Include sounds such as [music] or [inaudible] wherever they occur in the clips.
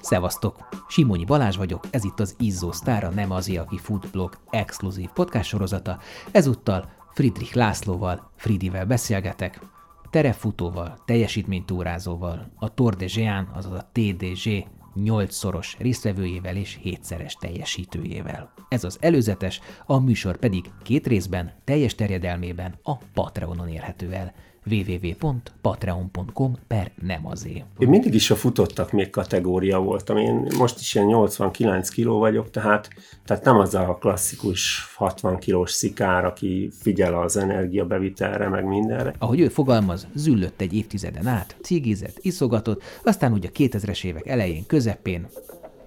Szevasztok! Simonyi Balázs vagyok, ez itt az Izzó Sztára nem az, aki Foodblog exkluzív podcast sorozata. Ezúttal Friedrich Lászlóval, Fridivel beszélgetek, terepfutóval, teljesítménytúrázóval, a Tour de Géant, azaz a TDG 8-szoros résztvevőjével és 7-szeres teljesítőjével. Ez az előzetes, a műsor pedig két részben, teljes terjedelmében a Patreonon érhető el www.patreon.com per nem azé. Én mindig is a futottak még kategória voltam. Én most is ilyen 89 kiló vagyok, tehát, tehát nem az a klasszikus 60 kilós szikár, aki figyel az energiabevitelre, meg mindenre. Ahogy ő fogalmaz, züllött egy évtizeden át, cigizett, iszogatott, aztán ugye a 2000-es évek elején, közepén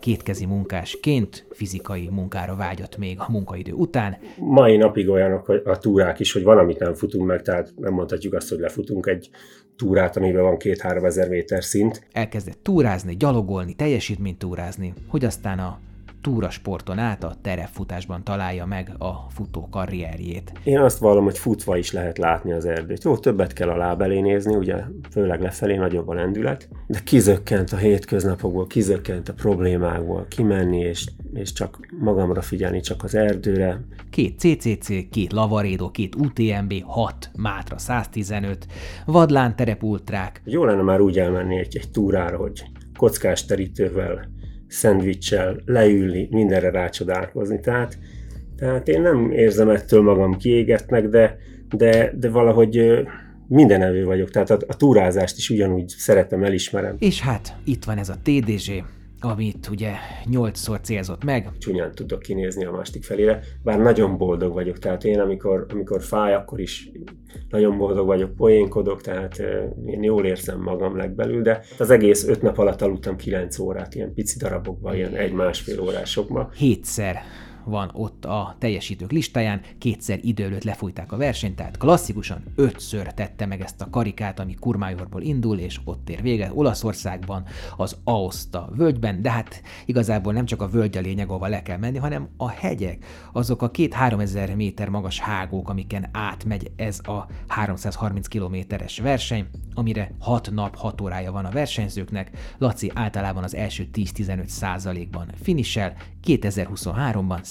kétkezi munkásként fizikai munkára vágyott még a munkaidő után. Mai napig olyanok a túrák is, hogy van, amit nem futunk meg, tehát nem mondhatjuk azt, hogy lefutunk egy túrát, amiben van két-három ezer méter szint. Elkezdett túrázni, gyalogolni, teljesítményt túrázni, hogy aztán a túrasporton át a terepfutásban találja meg a futó karrierjét. Én azt vallom, hogy futva is lehet látni az erdőt. Jó, többet kell a láb elé nézni, ugye főleg lefelé nagyobb a lendület, de kizökkent a hétköznapokból, kizökkent a problémákból, kimenni és, és csak magamra figyelni, csak az erdőre. Két CCC, két Lavarédo, két UTMB, 6 Mátra 115, vadlán terepultrák. Jó lenne már úgy elmenni egy, egy túrára, hogy kockás terítővel, szendvicssel leülni, mindenre rácsodálkozni. Tehát, tehát én nem érzem ettől magam kiégetnek, de, de, de valahogy minden evő vagyok, tehát a, a túrázást is ugyanúgy szeretem, elismerem. És hát itt van ez a TDG, amit ugye nyolcszor célzott meg. Csúnyán tudok kinézni a másik felére, bár nagyon boldog vagyok, tehát én amikor, amikor fáj, akkor is nagyon boldog vagyok, poénkodok, tehát én jól érzem magam legbelül, de az egész öt nap alatt aludtam kilenc órát, ilyen pici darabokban, ilyen egy-másfél órásokban. Hétszer van ott a teljesítők listáján, kétszer idő előtt lefújták a versenyt, tehát klasszikusan ötször tette meg ezt a karikát, ami Kurmájorból indul, és ott ér véget Olaszországban, az Aosta völgyben, de hát igazából nem csak a völgy a lényeg, ahova le kell menni, hanem a hegyek, azok a két-három ezer méter magas hágók, amiken átmegy ez a 330 kilométeres verseny, amire 6 nap, 6 órája van a versenyzőknek. Laci általában az első 10-15 százalékban finisel, 2023-ban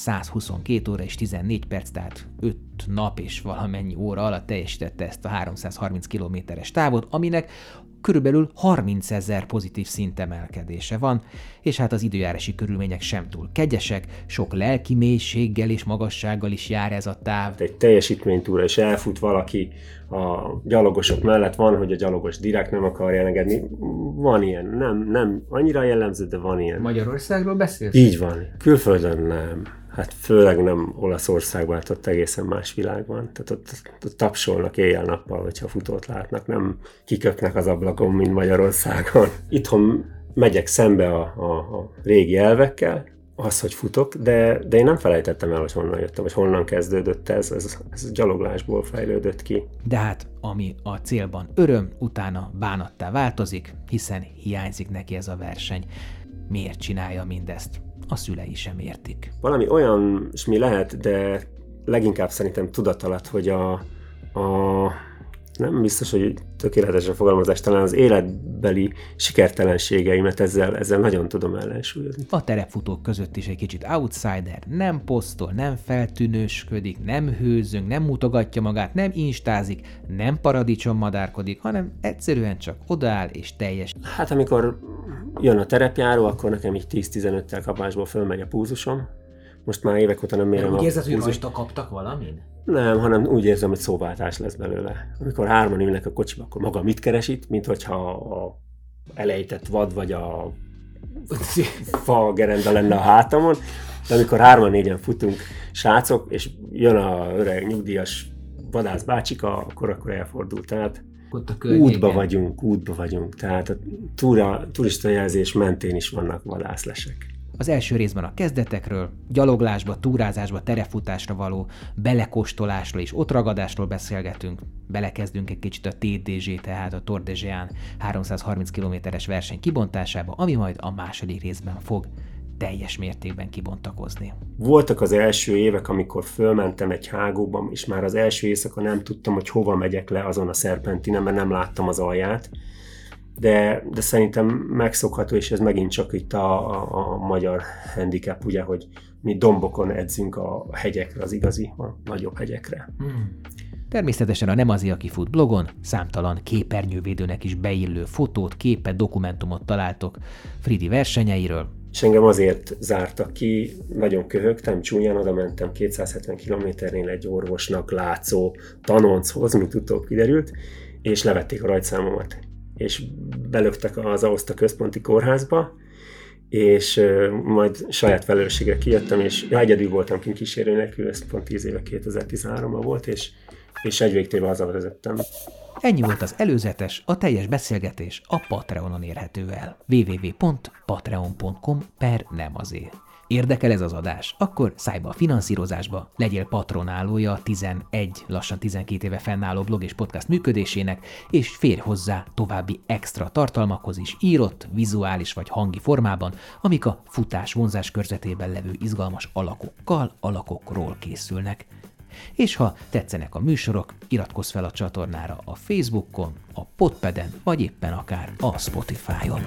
122 óra és 14 perc, tehát 5 nap és valamennyi óra alatt teljesítette ezt a 330 kilométeres távot, aminek körülbelül 30 ezer pozitív szintemelkedése van, és hát az időjárási körülmények sem túl kegyesek, sok lelki mélységgel és magassággal is jár ez a táv. Egy teljesítménytúra, és elfut valaki a gyalogosok mellett, van, hogy a gyalogos direkt nem akarja engedni. Van ilyen, nem, nem annyira jellemző, de van ilyen. Magyarországról beszélsz? Így van. Külföldön nem. Hát főleg nem Olaszországban, hát ott egészen más világ van. Tehát ott, ott tapsolnak éjjel-nappal, hogyha futót látnak, nem kiköpnek az ablakon, mint Magyarországon. [laughs] Itthon megyek szembe a, a, a régi elvekkel, az, hogy futok, de, de én nem felejtettem el, hogy honnan jöttem, vagy honnan kezdődött ez, ez, ez gyaloglásból fejlődött ki. De hát, ami a célban öröm, utána bánattá változik, hiszen hiányzik neki ez a verseny. Miért csinálja mindezt? A szülei sem értik. Valami olyan, és mi lehet, de leginkább szerintem tudatalat, hogy a, a nem biztos, hogy tökéletes a fogalmazás, talán az életbeli sikertelenségeimet ezzel, ezzel nagyon tudom ellensúlyozni. A terepfutók között is egy kicsit outsider, nem posztol, nem feltűnősködik, nem hőzöng, nem mutogatja magát, nem instázik, nem paradicsom madárkodik, hanem egyszerűen csak odaáll és teljes. Hát amikor jön a terepjáró, akkor nekem így 10-15-tel kapásból fölmegy a púzusom, most már évek óta nem mérem De úgy a érzed, hogy púzus- rajta kaptak valamin? Nem, hanem úgy érzem, hogy szóváltás lesz belőle. Amikor hárman ülnek a kocsiba, akkor maga mit keres itt, mint hogyha a elejtett vad vagy a [laughs] fa gerenda lenne a hátamon, de amikor hárman négyen futunk, srácok, és jön a öreg nyugdíjas vadász bácsika, akkor akkor elfordult. Tehát Ott a útba környéken. vagyunk, útba vagyunk. Tehát a túra, turista jelzés mentén is vannak vadászlesek. Az első részben a kezdetekről, gyaloglásba, túrázásba, terefutásra való belekóstolásról és ott ragadásról beszélgetünk. Belekezdünk egy kicsit a TDG, tehát a Tour de Géant 330 kilométeres verseny kibontásába, ami majd a második részben fog teljes mértékben kibontakozni. Voltak az első évek, amikor fölmentem egy hágóban, és már az első éjszaka nem tudtam, hogy hova megyek le azon a szerpentinen, mert nem láttam az alját. De, de szerintem megszokható, és ez megint csak itt a, a, a magyar handicap, ugye, hogy mi dombokon edzünk a hegyekre, az igazi, a nagyobb hegyekre. Hmm. Természetesen a Nem az, aki fut blogon számtalan képernyővédőnek is beillő fotót, képet, dokumentumot találtok Fridi versenyeiről, és engem azért zártak ki, nagyon köhögtem, csúnyán oda mentem 270 kilométernél egy orvosnak látszó tanonchoz, mint utóbb kiderült, és levették a rajtszámomat. És belöktek az Auszta központi kórházba, és majd saját felelősségre kijöttem, és ja, egyedül voltam kint kísérő nélkül, ez pont 10 éve 2013-ban volt, és, és egy végtével hazavezettem. Ennyi volt az előzetes, a teljes beszélgetés a Patreonon érhető el. www.patreon.com per nem azért. Érdekel ez az adás? Akkor szállj be a finanszírozásba, legyél patronálója a 11, lassan 12 éve fennálló blog és podcast működésének, és férj hozzá további extra tartalmakhoz is írott, vizuális vagy hangi formában, amik a futás vonzás körzetében levő izgalmas alakokkal, alakokról készülnek. És ha tetszenek a műsorok, iratkozz fel a csatornára a Facebookon, a Podpeden, vagy éppen akár a Spotify-on.